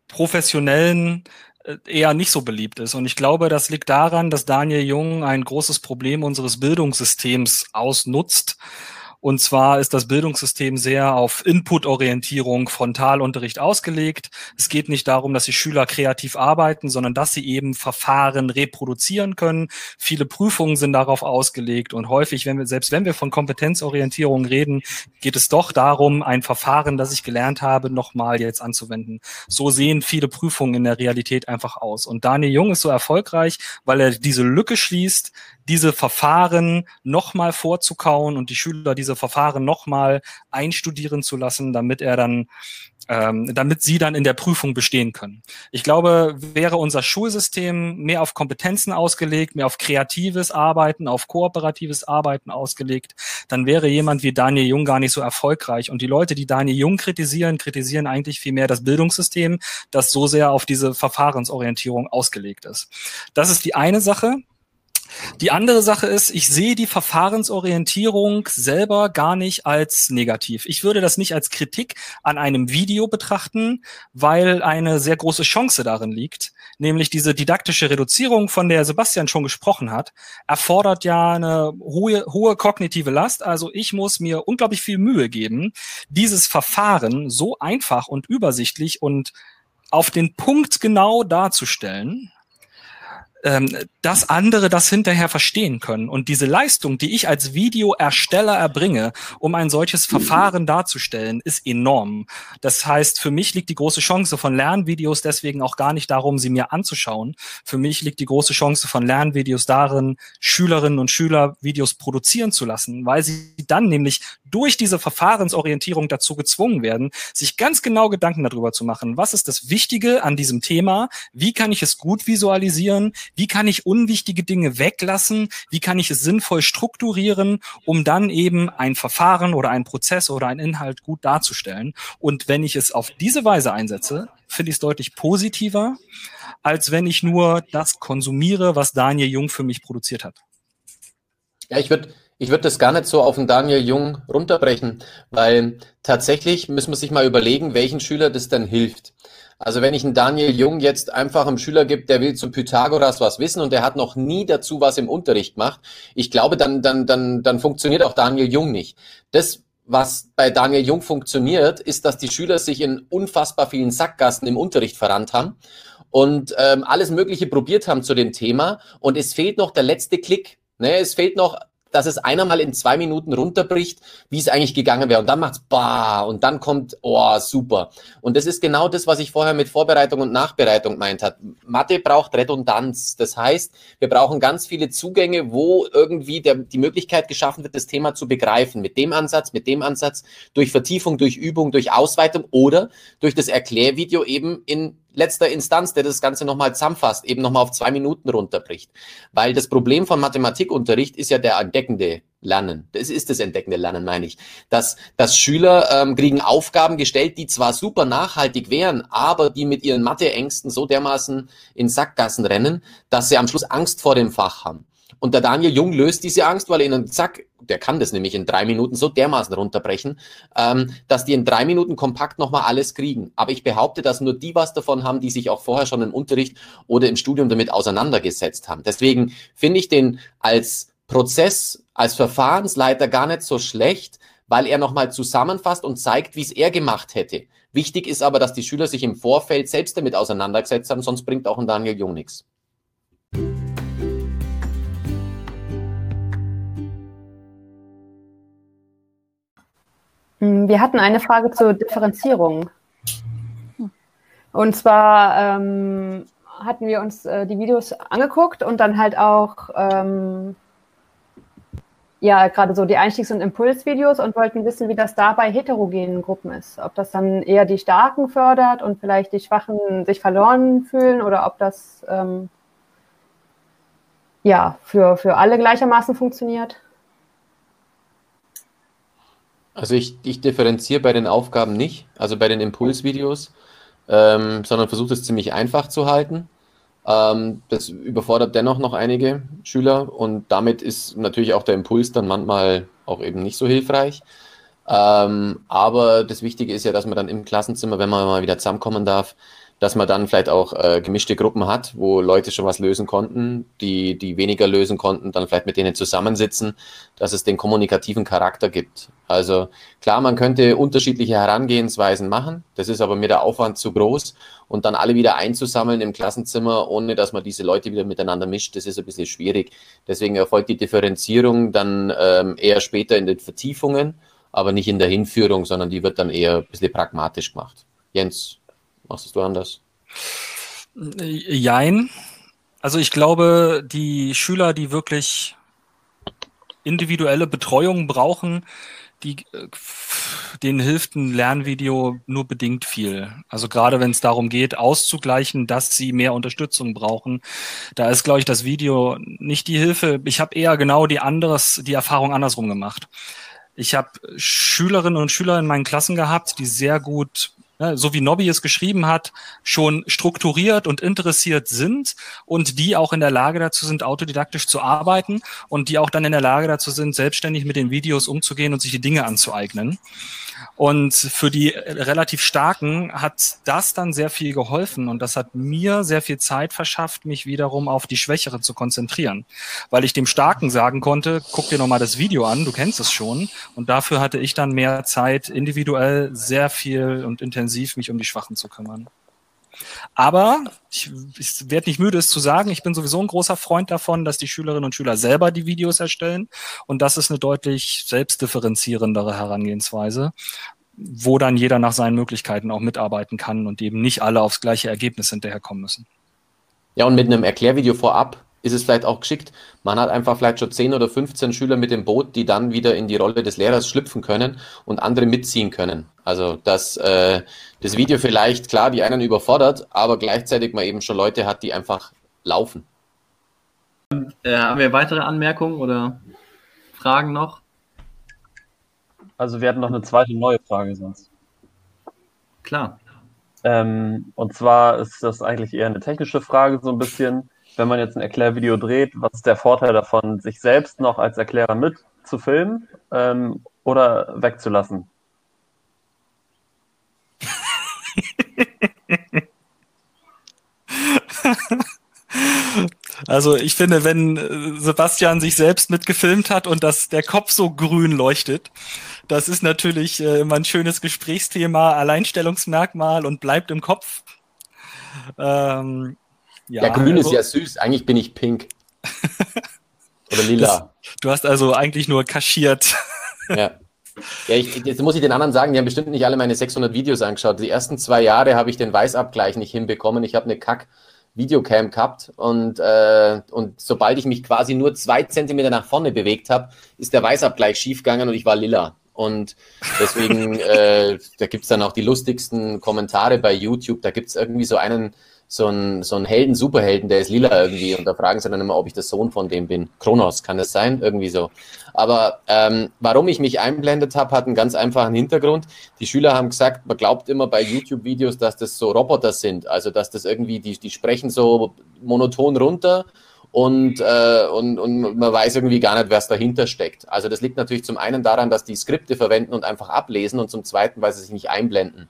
Speaker 2: professionellen äh, eher nicht so beliebt ist. Und ich glaube, das liegt daran, dass Daniel Jung ein großes Problem unseres Bildungssystems ausnutzt und zwar ist das Bildungssystem sehr auf Input-Orientierung, Frontalunterricht ausgelegt. Es geht nicht darum, dass die Schüler kreativ arbeiten, sondern dass sie eben Verfahren reproduzieren können. Viele Prüfungen sind darauf ausgelegt und häufig, wenn wir, selbst wenn wir von Kompetenzorientierung reden, geht es doch darum, ein Verfahren, das ich gelernt habe, nochmal jetzt anzuwenden. So sehen viele Prüfungen in der Realität einfach aus. Und Daniel Jung ist so erfolgreich, weil er diese Lücke schließt, diese Verfahren nochmal vorzukauen und die Schüler diese Verfahren nochmal einstudieren zu lassen, damit er dann ähm, damit sie dann in der Prüfung bestehen können. Ich glaube, wäre unser Schulsystem mehr auf Kompetenzen ausgelegt, mehr auf kreatives Arbeiten, auf kooperatives Arbeiten ausgelegt, dann wäre jemand wie Daniel Jung gar nicht so erfolgreich. Und die Leute, die Daniel Jung kritisieren, kritisieren eigentlich viel mehr das Bildungssystem, das so sehr auf diese Verfahrensorientierung ausgelegt ist. Das ist die eine Sache. Die andere Sache ist, ich sehe die Verfahrensorientierung selber gar nicht als negativ. Ich würde das nicht als Kritik an einem Video betrachten, weil eine sehr große Chance darin liegt, nämlich diese didaktische Reduzierung, von der Sebastian schon gesprochen hat, erfordert ja eine hohe, hohe kognitive Last. Also ich muss mir unglaublich viel Mühe geben, dieses Verfahren so einfach und übersichtlich und auf den Punkt genau darzustellen, ähm, dass andere das hinterher verstehen können. Und diese Leistung, die ich als Videoersteller erbringe, um ein solches Verfahren darzustellen, ist enorm. Das heißt, für mich liegt die große Chance von Lernvideos deswegen auch gar nicht darum, sie mir anzuschauen. Für mich liegt die große Chance von Lernvideos darin, Schülerinnen und Schüler Videos produzieren zu lassen, weil sie dann nämlich durch diese Verfahrensorientierung dazu gezwungen werden, sich ganz genau Gedanken darüber zu machen, was ist das Wichtige an diesem Thema, wie kann ich es gut visualisieren, wie kann ich unwichtige Dinge weglassen? Wie kann ich es sinnvoll strukturieren, um dann eben ein Verfahren oder einen Prozess oder einen Inhalt gut darzustellen? Und wenn ich es auf diese Weise einsetze, finde ich es deutlich positiver, als wenn ich nur das konsumiere, was Daniel Jung für mich produziert hat.
Speaker 3: Ja, ich würde ich würde das gar nicht so auf den Daniel Jung runterbrechen, weil tatsächlich müssen wir sich mal überlegen, welchen Schüler das denn hilft. Also wenn ich einen Daniel Jung jetzt einfach einem Schüler gibt, der will zu Pythagoras was wissen und der hat noch nie dazu was im Unterricht gemacht, ich glaube, dann, dann, dann, dann funktioniert auch Daniel Jung nicht. Das, was bei Daniel Jung funktioniert, ist, dass die Schüler sich in unfassbar vielen Sackgassen im Unterricht verrannt haben und ähm, alles Mögliche probiert haben zu dem Thema und es fehlt noch der letzte Klick. Ne, es fehlt noch dass es einer mal in zwei Minuten runterbricht, wie es eigentlich gegangen wäre. Und dann macht's bah und dann kommt, oh, super. Und das ist genau das, was ich vorher mit Vorbereitung und Nachbereitung meint hat. Mathe braucht Redundanz. Das heißt, wir brauchen ganz viele Zugänge, wo irgendwie der, die Möglichkeit geschaffen wird, das Thema zu begreifen. Mit dem Ansatz, mit dem Ansatz, durch Vertiefung, durch Übung, durch Ausweitung oder durch das Erklärvideo eben in letzter Instanz, der das Ganze nochmal zusammenfasst, eben nochmal auf zwei Minuten runterbricht. Weil das Problem von Mathematikunterricht ist ja der entdeckende Lernen. Das ist das entdeckende Lernen, meine ich. Dass, dass Schüler ähm, kriegen Aufgaben gestellt, die zwar super nachhaltig wären, aber die mit ihren Matheängsten so dermaßen in Sackgassen rennen, dass sie am Schluss Angst vor dem Fach haben. Und der Daniel Jung löst diese Angst, weil er ihnen zack, der kann das nämlich in drei Minuten so dermaßen runterbrechen, ähm, dass die in drei Minuten kompakt nochmal alles kriegen. Aber ich behaupte, dass nur die was davon haben, die sich auch vorher schon im Unterricht oder im Studium damit auseinandergesetzt haben. Deswegen finde ich den als Prozess, als Verfahrensleiter gar nicht so schlecht, weil er nochmal zusammenfasst und zeigt, wie es er gemacht hätte. Wichtig ist aber, dass die Schüler sich im Vorfeld selbst damit auseinandergesetzt haben, sonst bringt auch ein Daniel Jung nichts.
Speaker 4: Wir hatten eine Frage zur Differenzierung. Und zwar ähm, hatten wir uns äh, die Videos angeguckt und dann halt auch ähm, ja gerade so die Einstiegs- und Impulsvideos und wollten wissen, wie das da bei heterogenen Gruppen ist. Ob das dann eher die Starken fördert und vielleicht die Schwachen sich verloren fühlen oder ob das ähm, ja für, für alle gleichermaßen funktioniert.
Speaker 3: Also ich, ich differenziere bei den Aufgaben nicht, also bei den Impulsvideos, ähm, sondern versuche es ziemlich einfach zu halten. Ähm, das überfordert dennoch noch einige Schüler und damit ist natürlich auch der Impuls dann manchmal auch eben nicht so hilfreich. Ähm, aber das Wichtige ist ja, dass man dann im Klassenzimmer, wenn man mal wieder zusammenkommen darf, dass man dann vielleicht auch äh, gemischte Gruppen hat, wo Leute schon was lösen konnten, die, die weniger lösen konnten, dann vielleicht mit denen zusammensitzen, dass es den kommunikativen Charakter gibt. Also klar, man könnte unterschiedliche Herangehensweisen machen, das ist aber mir der Aufwand zu groß und dann alle wieder einzusammeln im Klassenzimmer, ohne dass man diese Leute wieder miteinander mischt, das ist ein bisschen schwierig. Deswegen erfolgt die Differenzierung dann ähm, eher später in den Vertiefungen, aber nicht in der Hinführung, sondern die wird dann eher ein bisschen pragmatisch gemacht. Jens, Machst du anders?
Speaker 2: Jein. Also ich glaube, die Schüler, die wirklich individuelle Betreuung brauchen, die, denen hilft ein Lernvideo nur bedingt viel. Also gerade wenn es darum geht, auszugleichen, dass sie mehr Unterstützung brauchen, da ist, glaube ich, das Video nicht die Hilfe. Ich habe eher genau die anderes, die Erfahrung andersrum gemacht. Ich habe Schülerinnen und Schüler in meinen Klassen gehabt, die sehr gut Ne, so wie Nobby es geschrieben hat, schon strukturiert und interessiert sind und die auch in der Lage dazu sind, autodidaktisch zu arbeiten und die auch dann in der Lage dazu sind, selbstständig mit den Videos umzugehen und sich die Dinge anzueignen. Und für die relativ Starken hat das dann sehr viel geholfen und das hat mir sehr viel Zeit verschafft, mich wiederum auf die Schwächere zu konzentrieren, weil ich dem Starken sagen konnte, guck dir nochmal das Video an, du kennst es schon. Und dafür hatte ich dann mehr Zeit, individuell sehr viel und intensiv mich um die Schwachen zu kümmern. Aber ich, ich werde nicht müde, es zu sagen, ich bin sowieso ein großer Freund davon, dass die Schülerinnen und Schüler selber die Videos erstellen. Und das ist eine deutlich selbstdifferenzierendere Herangehensweise, wo dann jeder nach seinen Möglichkeiten auch mitarbeiten kann und eben nicht alle aufs gleiche Ergebnis hinterherkommen müssen.
Speaker 3: Ja, und mit einem Erklärvideo vorab ist es vielleicht auch geschickt. Man hat einfach vielleicht schon 10 oder 15 Schüler mit dem Boot, die dann wieder in die Rolle des Lehrers schlüpfen können und andere mitziehen können. Also dass äh, das Video vielleicht, klar, die einen überfordert, aber gleichzeitig man eben schon Leute hat, die einfach laufen.
Speaker 5: Äh, haben wir weitere Anmerkungen oder Fragen noch?
Speaker 6: Also wir hatten noch eine zweite neue Frage sonst.
Speaker 5: Klar.
Speaker 6: Ähm, und zwar ist das eigentlich eher eine technische Frage, so ein bisschen wenn man jetzt ein Erklärvideo dreht, was ist der Vorteil davon, sich selbst noch als Erklärer mit zu filmen ähm, oder wegzulassen?
Speaker 2: Also ich finde, wenn äh, Sebastian sich selbst mitgefilmt hat und dass der Kopf so grün leuchtet, das ist natürlich äh, immer ein schönes Gesprächsthema, Alleinstellungsmerkmal und bleibt im Kopf.
Speaker 3: Ähm, ja, ja grün also, ist ja süß. Eigentlich bin ich pink. Oder lila.
Speaker 2: Das, du hast also eigentlich nur kaschiert.
Speaker 3: Ja. Ja, ich, jetzt muss ich den anderen sagen, die haben bestimmt nicht alle meine 600 Videos angeschaut. Die ersten zwei Jahre habe ich den Weißabgleich nicht hinbekommen. Ich habe eine Kack Videocam gehabt und, äh, und sobald ich mich quasi nur zwei Zentimeter nach vorne bewegt habe, ist der Weißabgleich schiefgegangen und ich war lila. und deswegen, äh, da gibt's dann auch die lustigsten Kommentare bei YouTube. Da gibt's irgendwie so einen, so einen, so einen Helden, Superhelden, der ist lila irgendwie und da fragen sie dann immer, ob ich der Sohn von dem bin. Kronos, kann das sein? Irgendwie so. Aber ähm, warum ich mich einblendet habe, hat einen ganz einfachen Hintergrund. Die Schüler haben gesagt, man glaubt immer bei YouTube-Videos, dass das so Roboter sind. Also dass das irgendwie, die, die sprechen so monoton runter und, äh, und, und man weiß irgendwie gar nicht, was dahinter steckt. Also das liegt natürlich zum einen daran, dass die Skripte verwenden und einfach ablesen und zum zweiten, weil sie sich nicht einblenden.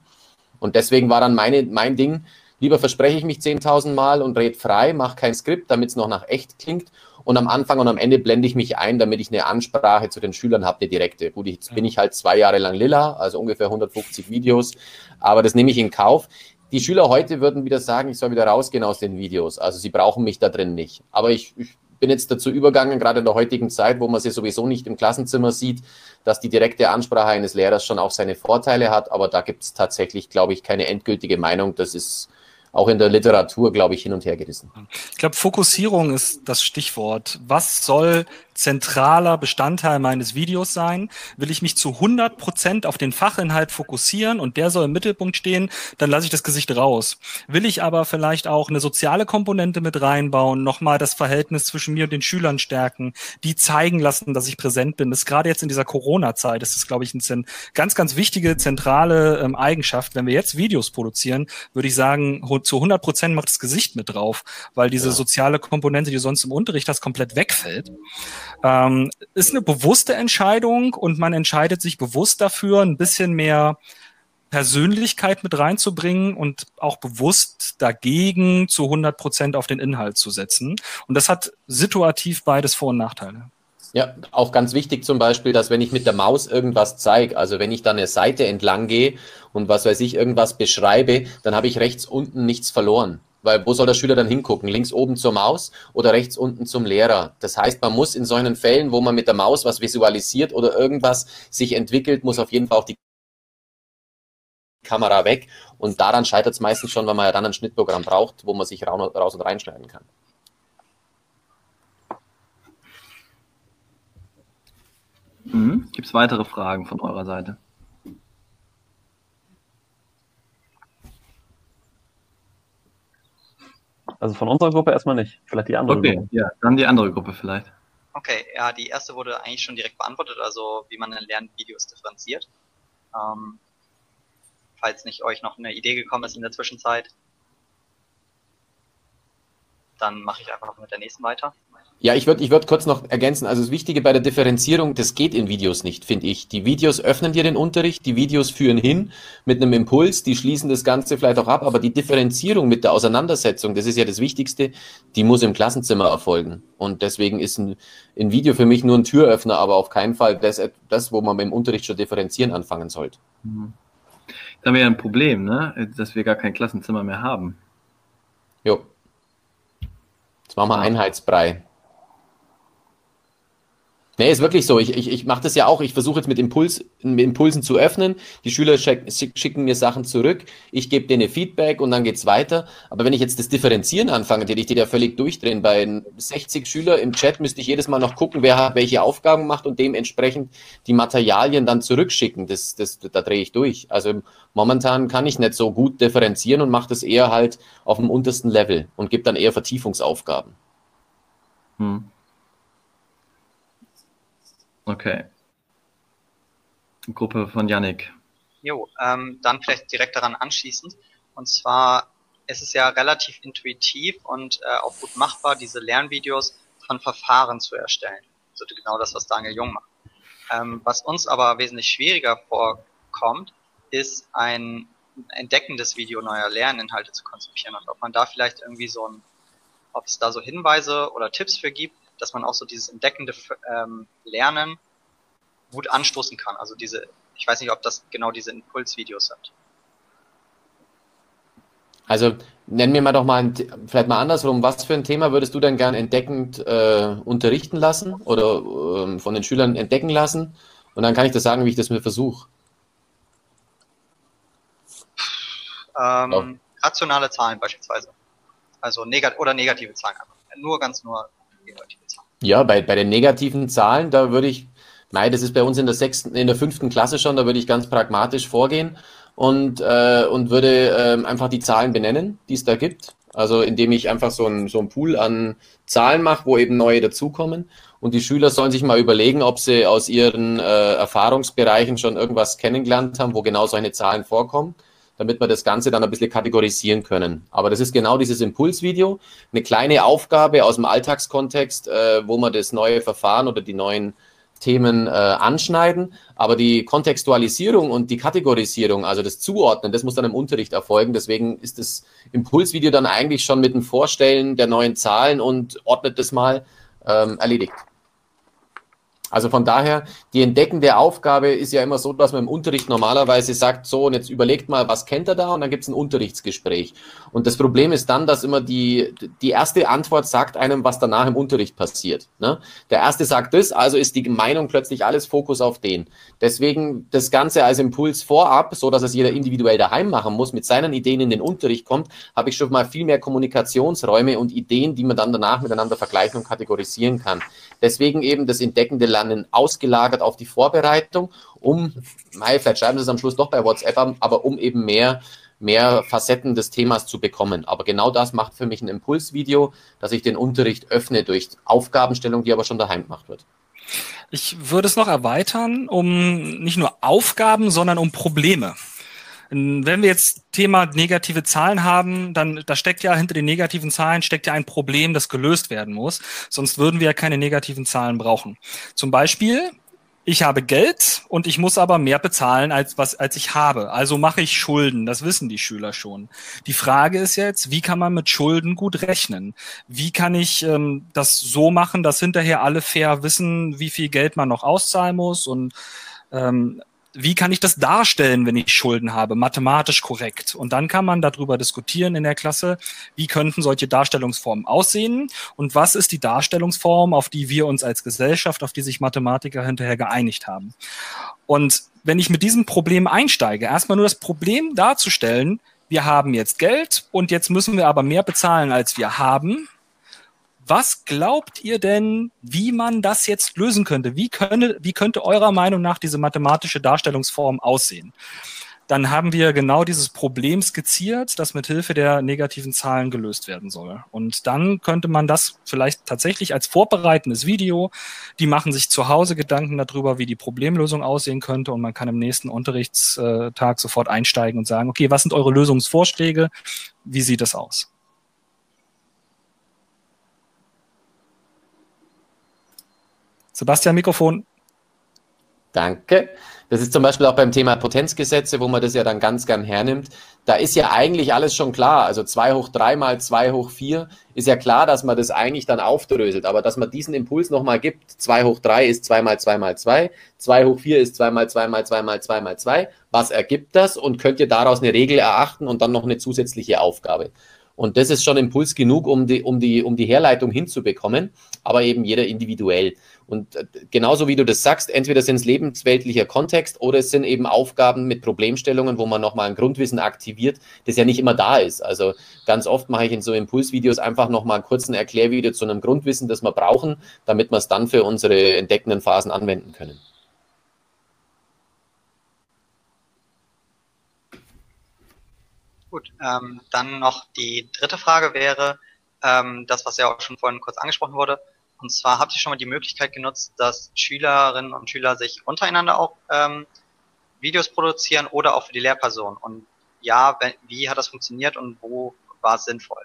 Speaker 3: Und deswegen war dann meine, mein Ding, lieber verspreche ich mich 10.000 Mal und red frei, mache kein Skript, damit es noch nach echt klingt. Und am Anfang und am Ende blende ich mich ein, damit ich eine Ansprache zu den Schülern habe, eine direkte. Gut, jetzt bin ich halt zwei Jahre lang lila, also ungefähr 150 Videos, aber das nehme ich in Kauf. Die Schüler heute würden wieder sagen, ich soll wieder rausgehen aus den Videos. Also sie brauchen mich da drin nicht. Aber ich, ich bin jetzt dazu übergegangen, gerade in der heutigen Zeit, wo man sie sowieso nicht im Klassenzimmer sieht, dass die direkte Ansprache eines Lehrers schon auch seine Vorteile hat. Aber da gibt es tatsächlich, glaube ich, keine endgültige Meinung. Das ist auch in der Literatur, glaube ich, hin und her gerissen.
Speaker 2: Ich glaube, Fokussierung ist das Stichwort. Was soll zentraler Bestandteil meines Videos sein? Will ich mich zu 100 Prozent auf den Fachinhalt fokussieren und der soll im Mittelpunkt stehen, dann lasse ich das Gesicht raus. Will ich aber vielleicht auch eine soziale Komponente mit reinbauen, nochmal das Verhältnis zwischen mir und den Schülern stärken, die zeigen lassen, dass ich präsent bin. Das ist gerade jetzt in dieser Corona-Zeit, das ist, glaube ich, eine ganz, ganz wichtige, zentrale ähm, Eigenschaft. Wenn wir jetzt Videos produzieren, würde ich sagen, zu 100 Prozent macht das Gesicht mit drauf, weil diese ja. soziale Komponente, die sonst im Unterricht hast, komplett wegfällt. Ähm, ist eine bewusste Entscheidung und man entscheidet sich bewusst dafür, ein bisschen mehr Persönlichkeit mit reinzubringen und auch bewusst dagegen zu 100 Prozent auf den Inhalt zu setzen. Und das hat situativ beides Vor- und Nachteile.
Speaker 3: Ja, auch ganz wichtig zum Beispiel, dass wenn ich mit der Maus irgendwas zeige, also wenn ich dann eine Seite entlang gehe und was weiß ich, irgendwas beschreibe, dann habe ich rechts unten nichts verloren. Weil wo soll der Schüler dann hingucken? Links oben zur Maus oder rechts unten zum Lehrer? Das heißt, man muss in solchen Fällen, wo man mit der Maus was visualisiert oder irgendwas sich entwickelt, muss auf jeden Fall auch die Kamera weg. Und daran scheitert es meistens schon, weil man ja dann ein Schnittprogramm braucht, wo man sich raus und reinschneiden kann.
Speaker 5: Mhm. Gibt es weitere Fragen von eurer Seite?
Speaker 6: Also von unserer Gruppe erstmal nicht. Vielleicht die andere
Speaker 5: okay, Gruppe. ja, dann die andere Gruppe vielleicht.
Speaker 7: Okay, ja, die erste wurde eigentlich schon direkt beantwortet, also wie man in Lernvideos differenziert. Ähm, falls nicht euch noch eine Idee gekommen ist in der Zwischenzeit, dann mache ich einfach mit der nächsten weiter.
Speaker 3: Ja, ich würde ich würd kurz noch ergänzen. Also das Wichtige bei der Differenzierung, das geht in Videos nicht, finde ich. Die Videos öffnen dir den Unterricht, die Videos führen hin mit einem Impuls, die schließen das Ganze vielleicht auch ab, aber die Differenzierung mit der Auseinandersetzung, das ist ja das Wichtigste, die muss im Klassenzimmer erfolgen. Und deswegen ist ein, ein Video für mich nur ein Türöffner, aber auf keinen Fall das, das wo man beim Unterricht schon differenzieren anfangen sollte. Mhm.
Speaker 5: Da haben wir ja ein Problem, ne? dass wir gar kein Klassenzimmer mehr haben.
Speaker 3: Jo. Jetzt machen wir. Einheitsbrei. Nee, ist wirklich so. Ich, ich, ich mache das ja auch. Ich versuche jetzt mit, Impuls, mit Impulsen zu öffnen. Die Schüler schicken mir Sachen zurück. Ich gebe denen Feedback und dann geht's weiter. Aber wenn ich jetzt das Differenzieren anfange, hätte ich die ja völlig durchdrehen. Bei 60 Schüler im Chat müsste ich jedes Mal noch gucken, wer hat welche Aufgaben gemacht und dementsprechend die Materialien dann zurückschicken. Das, das, da drehe ich durch. Also momentan kann ich nicht so gut differenzieren und mache das eher halt auf dem untersten Level und gebe dann eher Vertiefungsaufgaben. Hm.
Speaker 5: Okay. Gruppe von Yannick.
Speaker 7: Jo, ähm, dann vielleicht direkt daran anschließend. Und zwar ist es ja relativ intuitiv und äh, auch gut machbar, diese Lernvideos von Verfahren zu erstellen. Also genau das, was Daniel Jung macht. Ähm, was uns aber wesentlich schwieriger vorkommt, ist ein entdeckendes Video neuer Lerninhalte zu konzipieren und ob man da vielleicht irgendwie so ein, ob es da so Hinweise oder Tipps für gibt, dass man auch so dieses entdeckende ähm, Lernen gut anstoßen kann. Also diese, ich weiß nicht, ob das genau diese Impulsvideos sind.
Speaker 3: Also nennen wir mal doch mal, ein, vielleicht mal andersrum, was für ein Thema würdest du denn gern entdeckend äh, unterrichten lassen oder äh, von den Schülern entdecken lassen? Und dann kann ich das sagen, wie ich das mir versuche.
Speaker 7: Ähm, oh. Rationale Zahlen beispielsweise. Also negat oder negative Zahlen. Nur ganz nur
Speaker 3: negative Zahlen. Ja, bei, bei den negativen Zahlen, da würde ich Nein, das ist bei uns in der sechsten, in der fünften Klasse schon, da würde ich ganz pragmatisch vorgehen und, äh, und würde äh, einfach die Zahlen benennen, die es da gibt. Also indem ich einfach so ein, so ein Pool an Zahlen mache, wo eben neue dazukommen. Und die Schüler sollen sich mal überlegen, ob sie aus ihren äh, Erfahrungsbereichen schon irgendwas kennengelernt haben, wo genau solche Zahlen vorkommen, damit wir das Ganze dann ein bisschen kategorisieren können. Aber das ist genau dieses Impulsvideo, eine kleine Aufgabe aus dem Alltagskontext, äh, wo man das neue Verfahren oder die neuen Themen äh, anschneiden, aber die Kontextualisierung und die Kategorisierung, also das Zuordnen, das muss dann im Unterricht erfolgen. Deswegen ist das Impulsvideo dann eigentlich schon mit dem Vorstellen der neuen Zahlen und ordnet das mal ähm, erledigt. Also von daher, die entdeckende Aufgabe ist ja immer so, dass man im Unterricht normalerweise sagt, so, und jetzt überlegt mal, was kennt er da? Und dann gibt es ein Unterrichtsgespräch. Und das Problem ist dann, dass immer die, die erste Antwort sagt einem, was danach im Unterricht passiert. Ne? Der erste sagt das, also ist die Meinung plötzlich alles Fokus auf den. Deswegen das Ganze als Impuls vorab, so dass es jeder individuell daheim machen muss, mit seinen Ideen in den Unterricht kommt, habe ich schon mal viel mehr Kommunikationsräume und Ideen, die man dann danach miteinander vergleichen und kategorisieren kann. Deswegen eben das entdeckende Lernen ausgelagert auf die Vorbereitung, um, mei, vielleicht schreiben Sie es am Schluss doch bei WhatsApp, aber um eben mehr mehr Facetten des Themas zu bekommen. Aber genau das macht für mich ein Impulsvideo, dass ich den Unterricht öffne durch Aufgabenstellung, die aber schon daheim gemacht wird.
Speaker 2: Ich würde es noch erweitern um nicht nur Aufgaben, sondern um Probleme. Wenn wir jetzt Thema negative Zahlen haben, dann da steckt ja hinter den negativen Zahlen steckt ja ein Problem, das gelöst werden muss. Sonst würden wir ja keine negativen Zahlen brauchen. Zum Beispiel ich habe Geld und ich muss aber mehr bezahlen, als, was, als ich habe. Also mache ich Schulden. Das wissen die Schüler schon. Die Frage ist jetzt, wie kann man mit Schulden gut rechnen? Wie kann ich ähm, das so machen, dass hinterher alle fair wissen, wie viel Geld man noch auszahlen muss und ähm, wie kann ich das darstellen, wenn ich Schulden habe, mathematisch korrekt? Und dann kann man darüber diskutieren in der Klasse, wie könnten solche Darstellungsformen aussehen und was ist die Darstellungsform, auf die wir uns als Gesellschaft, auf die sich Mathematiker hinterher geeinigt haben. Und wenn ich mit diesem Problem einsteige, erstmal nur das Problem darzustellen, wir haben jetzt Geld und jetzt müssen wir aber mehr bezahlen, als wir haben, was glaubt ihr denn, wie man das jetzt lösen könnte? Wie, könne, wie könnte eurer Meinung nach diese mathematische Darstellungsform aussehen? Dann haben wir genau dieses Problem skizziert, das mit Hilfe der negativen Zahlen gelöst werden soll. Und dann könnte man das vielleicht tatsächlich als vorbereitendes Video, die machen sich zu Hause Gedanken darüber, wie die Problemlösung aussehen könnte und man kann im nächsten Unterrichtstag sofort einsteigen und sagen, okay, was sind eure Lösungsvorschläge? Wie sieht es aus? Sebastian, Mikrofon.
Speaker 3: Danke. Das ist zum Beispiel auch beim Thema Potenzgesetze, wo man das ja dann ganz gern hernimmt. Da ist ja eigentlich alles schon klar. Also 2 hoch 3 mal 2 hoch 4 ist ja klar, dass man das eigentlich dann aufdröselt. Aber dass man diesen Impuls nochmal gibt, 2 hoch 3 ist 2 mal 2 mal 2, 2 hoch 4 ist 2 mal 2 mal 2 mal 2 mal 2. Was ergibt das? Und könnt ihr daraus eine Regel erachten und dann noch eine zusätzliche Aufgabe? Und das ist schon Impuls genug, um die, um die, um die Herleitung hinzubekommen, aber eben jeder individuell. Und äh, genauso wie du das sagst, entweder sind es lebensweltlicher Kontext oder es sind eben Aufgaben mit Problemstellungen, wo man nochmal ein Grundwissen aktiviert, das ja nicht immer da ist. Also ganz oft mache ich in so Impulsvideos einfach nochmal einen kurzen Erklärvideo zu einem Grundwissen, das wir brauchen, damit wir es dann für unsere entdeckenden Phasen anwenden können.
Speaker 7: Gut, ähm, dann noch die dritte Frage wäre, ähm, das, was ja auch schon vorhin kurz angesprochen wurde, und zwar habt ihr schon mal die Möglichkeit genutzt, dass Schülerinnen und Schüler sich untereinander auch ähm, Videos produzieren oder auch für die Lehrperson? Und ja, wenn, wie hat das funktioniert und wo war es sinnvoll?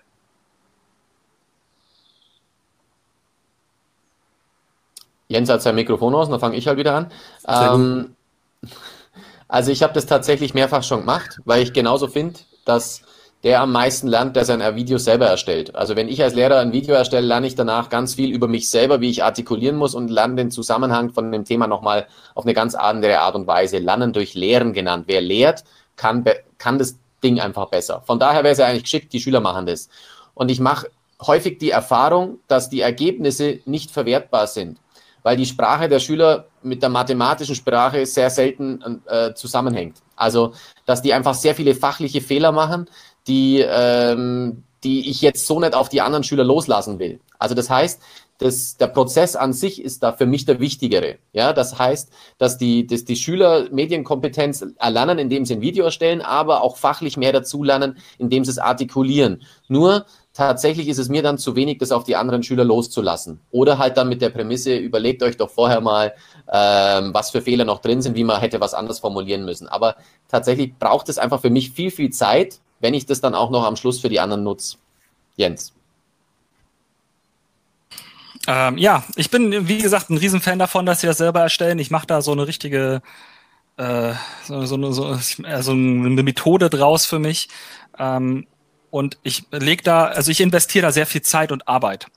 Speaker 3: Jens hat sein Mikrofon aus, dann fange ich halt wieder an. Ähm, also ich habe das tatsächlich mehrfach schon gemacht, weil ich genauso finde, dass der am meisten lernt, der sein Video selber erstellt. Also wenn ich als Lehrer ein Video erstelle, lerne ich danach ganz viel über mich selber, wie ich artikulieren muss und lerne den Zusammenhang von dem Thema nochmal auf eine ganz andere Art und Weise. Lernen durch Lehren genannt. Wer lehrt, kann, kann das Ding einfach besser. Von daher wäre es ja eigentlich geschickt, die Schüler machen das. Und ich mache häufig die Erfahrung, dass die Ergebnisse nicht verwertbar sind, weil die Sprache der Schüler mit der mathematischen Sprache sehr selten äh, zusammenhängt. Also, dass die einfach sehr viele fachliche Fehler machen, die, ähm, die ich jetzt so nicht auf die anderen Schüler loslassen will. Also das heißt, das, der Prozess an sich ist da für mich der wichtigere. Ja, das heißt, dass die, dass die Schüler Medienkompetenz erlernen, indem sie ein Video erstellen, aber auch fachlich mehr dazulernen, indem sie es artikulieren. Nur tatsächlich ist es mir dann zu wenig, das auf die anderen Schüler loszulassen. Oder halt dann mit der Prämisse, überlegt euch doch vorher mal, ähm, was für Fehler noch drin sind, wie man hätte was anders formulieren müssen. Aber tatsächlich braucht es einfach für mich viel, viel Zeit, wenn ich das dann auch noch am Schluss für die anderen nutze. Jens.
Speaker 2: Ähm, ja, ich bin, wie gesagt, ein Riesenfan davon, dass sie das selber erstellen. Ich mache da so eine richtige, äh, so, so, so, so eine Methode draus für mich. Ähm, und ich leg da, also ich investiere da sehr viel Zeit und Arbeit.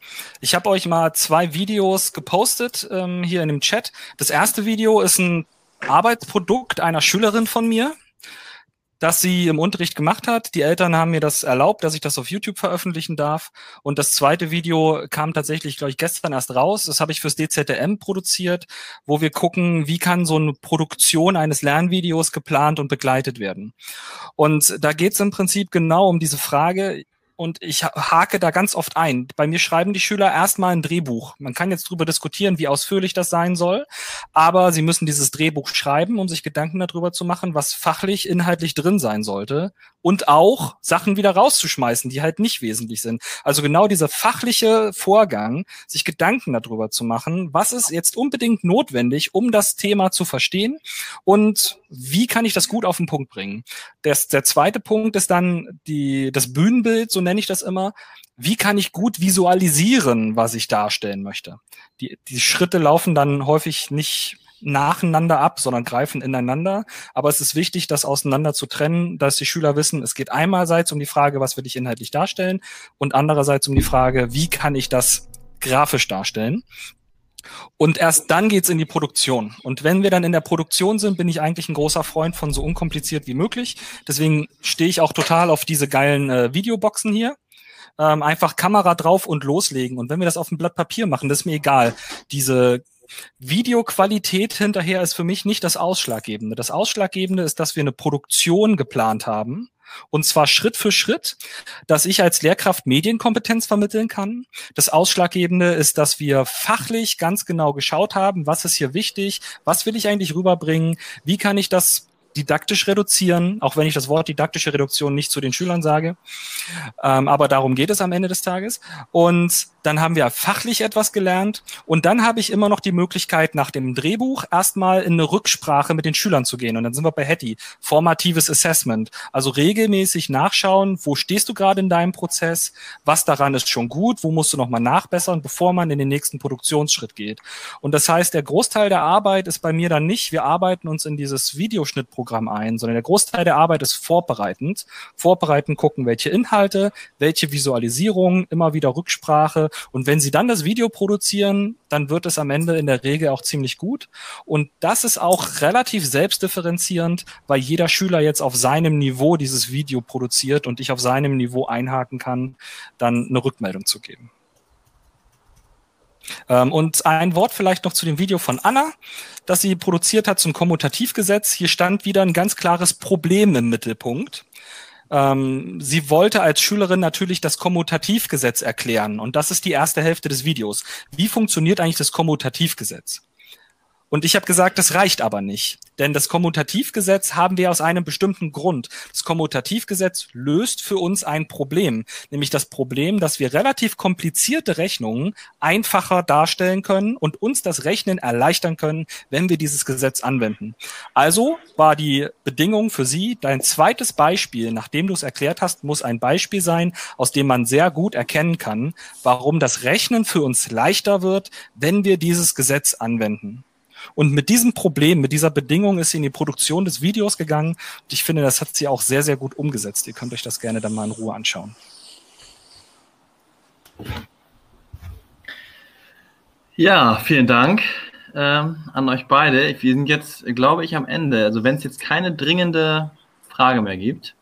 Speaker 2: Ich habe euch mal zwei Videos gepostet ähm, hier in dem Chat. Das erste Video ist ein Arbeitsprodukt einer Schülerin von mir das sie im Unterricht gemacht hat. Die Eltern haben mir das erlaubt, dass ich das auf YouTube veröffentlichen darf. Und das zweite Video kam tatsächlich, glaube ich, gestern erst raus. Das habe ich fürs DZM produziert, wo wir gucken, wie kann so eine Produktion eines Lernvideos geplant und begleitet werden. Und da geht es im Prinzip genau um diese Frage, und ich hake da ganz oft ein. Bei mir schreiben die Schüler erstmal ein Drehbuch. Man kann jetzt darüber diskutieren, wie ausführlich das sein soll, aber sie müssen dieses Drehbuch schreiben, um sich Gedanken darüber zu machen, was fachlich, inhaltlich drin sein sollte und auch Sachen wieder rauszuschmeißen, die halt nicht wesentlich sind. Also genau dieser fachliche Vorgang, sich Gedanken darüber zu machen, was ist jetzt unbedingt notwendig, um das Thema zu verstehen und wie kann ich das gut auf den Punkt bringen. Das, der zweite Punkt ist dann die, das Bühnenbild, so nenne ich das immer. Wie kann ich gut visualisieren, was ich darstellen möchte? Die, die Schritte laufen dann häufig nicht nacheinander ab, sondern greifen ineinander. Aber es ist wichtig, das auseinander zu trennen, dass die Schüler wissen, es geht einerseits um die Frage, was will ich inhaltlich darstellen und andererseits um die Frage, wie kann ich das grafisch darstellen. Und erst dann geht's in die Produktion. Und wenn wir dann in der Produktion sind, bin ich eigentlich ein großer Freund von so unkompliziert wie möglich. Deswegen stehe ich auch total auf diese geilen äh, Videoboxen hier. Ähm, einfach Kamera drauf und loslegen. Und wenn wir das auf dem Blatt Papier machen, das ist mir egal. Diese Videoqualität hinterher ist für mich nicht das Ausschlaggebende. Das Ausschlaggebende ist, dass wir eine Produktion geplant haben und zwar Schritt für Schritt, dass ich als Lehrkraft Medienkompetenz vermitteln kann. Das Ausschlaggebende ist, dass wir fachlich ganz genau geschaut haben, was ist hier wichtig, was will ich eigentlich rüberbringen, wie kann ich das didaktisch reduzieren, auch wenn ich das Wort didaktische Reduktion nicht zu den Schülern sage. Ähm, aber darum geht es am Ende des Tages. Und dann haben wir fachlich etwas gelernt und dann habe ich immer noch die Möglichkeit, nach dem Drehbuch erstmal in eine Rücksprache mit den Schülern zu gehen. Und dann sind wir bei Hattie. Formatives Assessment. Also regelmäßig nachschauen, wo stehst du gerade in deinem Prozess, was daran ist schon gut, wo musst du nochmal nachbessern, bevor man in den nächsten Produktionsschritt geht. Und das heißt, der Großteil der Arbeit ist bei mir dann nicht, wir arbeiten uns in dieses Videoschnittprogramm ein, sondern der Großteil der Arbeit ist vorbereitend. Vorbereiten, gucken, welche Inhalte, welche Visualisierung, immer wieder Rücksprache und wenn sie dann das Video produzieren, dann wird es am Ende in der Regel auch ziemlich gut. Und das ist auch relativ selbstdifferenzierend, weil jeder Schüler jetzt auf seinem Niveau dieses Video produziert und ich auf seinem Niveau einhaken kann, dann eine Rückmeldung zu geben. Ähm, und ein Wort vielleicht noch zu dem Video von Anna, das sie produziert hat zum Kommutativgesetz. Hier stand wieder ein ganz klares Problem im Mittelpunkt. Ähm, sie wollte als Schülerin natürlich das Kommutativgesetz erklären und das ist die erste Hälfte des Videos. Wie funktioniert eigentlich das Kommutativgesetz? Und ich habe gesagt, das reicht aber nicht. Denn das Kommutativgesetz haben wir aus einem bestimmten Grund. Das Kommutativgesetz löst für uns ein Problem, nämlich das Problem, dass wir relativ komplizierte Rechnungen einfacher darstellen können und uns das Rechnen erleichtern können, wenn wir dieses Gesetz anwenden. Also war die Bedingung für Sie, dein zweites Beispiel, nachdem du es erklärt hast, muss ein Beispiel sein, aus dem man sehr gut erkennen kann, warum das Rechnen für uns leichter wird, wenn wir dieses Gesetz anwenden. Und mit diesem Problem, mit dieser Bedingung ist sie in die Produktion des Videos gegangen. Und ich finde, das hat sie auch sehr, sehr gut umgesetzt. Ihr könnt euch das gerne dann mal in Ruhe anschauen.
Speaker 5: Ja, vielen Dank ähm, an euch beide. Wir sind jetzt, glaube ich, am Ende. Also wenn es jetzt keine dringende Frage mehr gibt,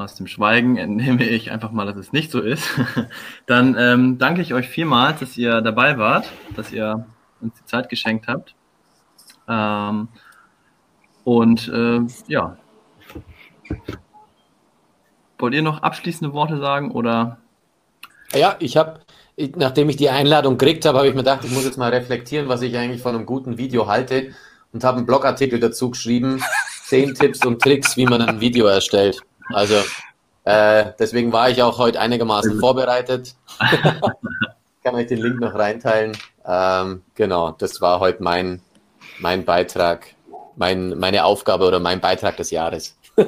Speaker 5: aus dem Schweigen entnehme ich einfach mal, dass es nicht so ist. Dann ähm, danke ich euch vielmals, dass ihr dabei wart, dass ihr uns die Zeit geschenkt habt. Ähm, und äh, ja. Wollt ihr noch abschließende Worte sagen oder?
Speaker 3: Ja, ich habe, nachdem ich die Einladung gekriegt habe, habe ich mir gedacht, ich muss jetzt mal reflektieren, was ich eigentlich von einem guten Video halte und habe einen Blogartikel dazu geschrieben, zehn Tipps und Tricks, wie man ein Video erstellt. Also äh, deswegen war ich auch heute einigermaßen vorbereitet. Kann euch den Link noch reinteilen. Ähm, genau, das war heute mein, mein Beitrag, mein, meine Aufgabe oder mein Beitrag des Jahres.
Speaker 5: so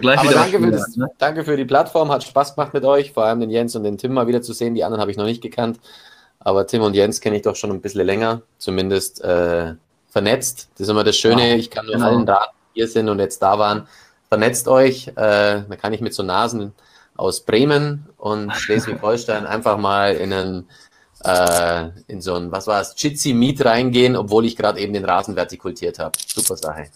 Speaker 5: gleich
Speaker 3: Aber
Speaker 5: wieder
Speaker 3: danke für, das, danke für die Plattform, hat Spaß gemacht mit euch, vor allem den Jens und den Tim mal wieder zu sehen. Die anderen habe ich noch nicht gekannt, aber Tim und Jens kenne ich doch schon ein bisschen länger, zumindest äh, vernetzt. Das ist immer das Schöne, ich kann nur
Speaker 5: Genau.
Speaker 3: allen raten, die hier sind und jetzt da waren, vernetzt euch. Äh, da kann ich mit so Nasen aus Bremen und Schleswig-Holstein einfach mal in einen äh, in so ein, was war es, Jitsi Meet reingehen, obwohl ich gerade eben den Rasen vertikultiert habe. Super Sache.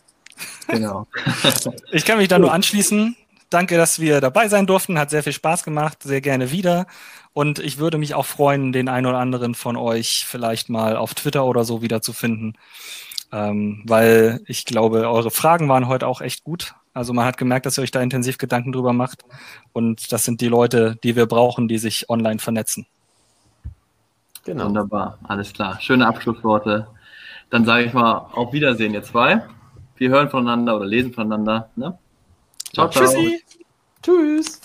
Speaker 5: Genau.
Speaker 2: Ich kann mich da nur anschließen. Danke, dass wir dabei sein durften. Hat sehr viel Spaß gemacht. Sehr gerne wieder. Und ich würde mich auch freuen, den einen oder anderen von euch vielleicht mal auf Twitter oder so wieder zu finden. Ähm, weil ich glaube, eure Fragen waren heute auch echt gut. Also man hat gemerkt, dass ihr euch da intensiv Gedanken drüber macht. Und das sind die Leute, die wir brauchen, die sich online vernetzen.
Speaker 3: Genau.
Speaker 5: Wunderbar, alles klar. Schöne Abschlussworte. Dann sage ich mal auf Wiedersehen, ihr zwei. Wir hören voneinander oder lesen voneinander. Ne? Ciao, ciao.
Speaker 2: Tschüssi!
Speaker 3: Tschüss.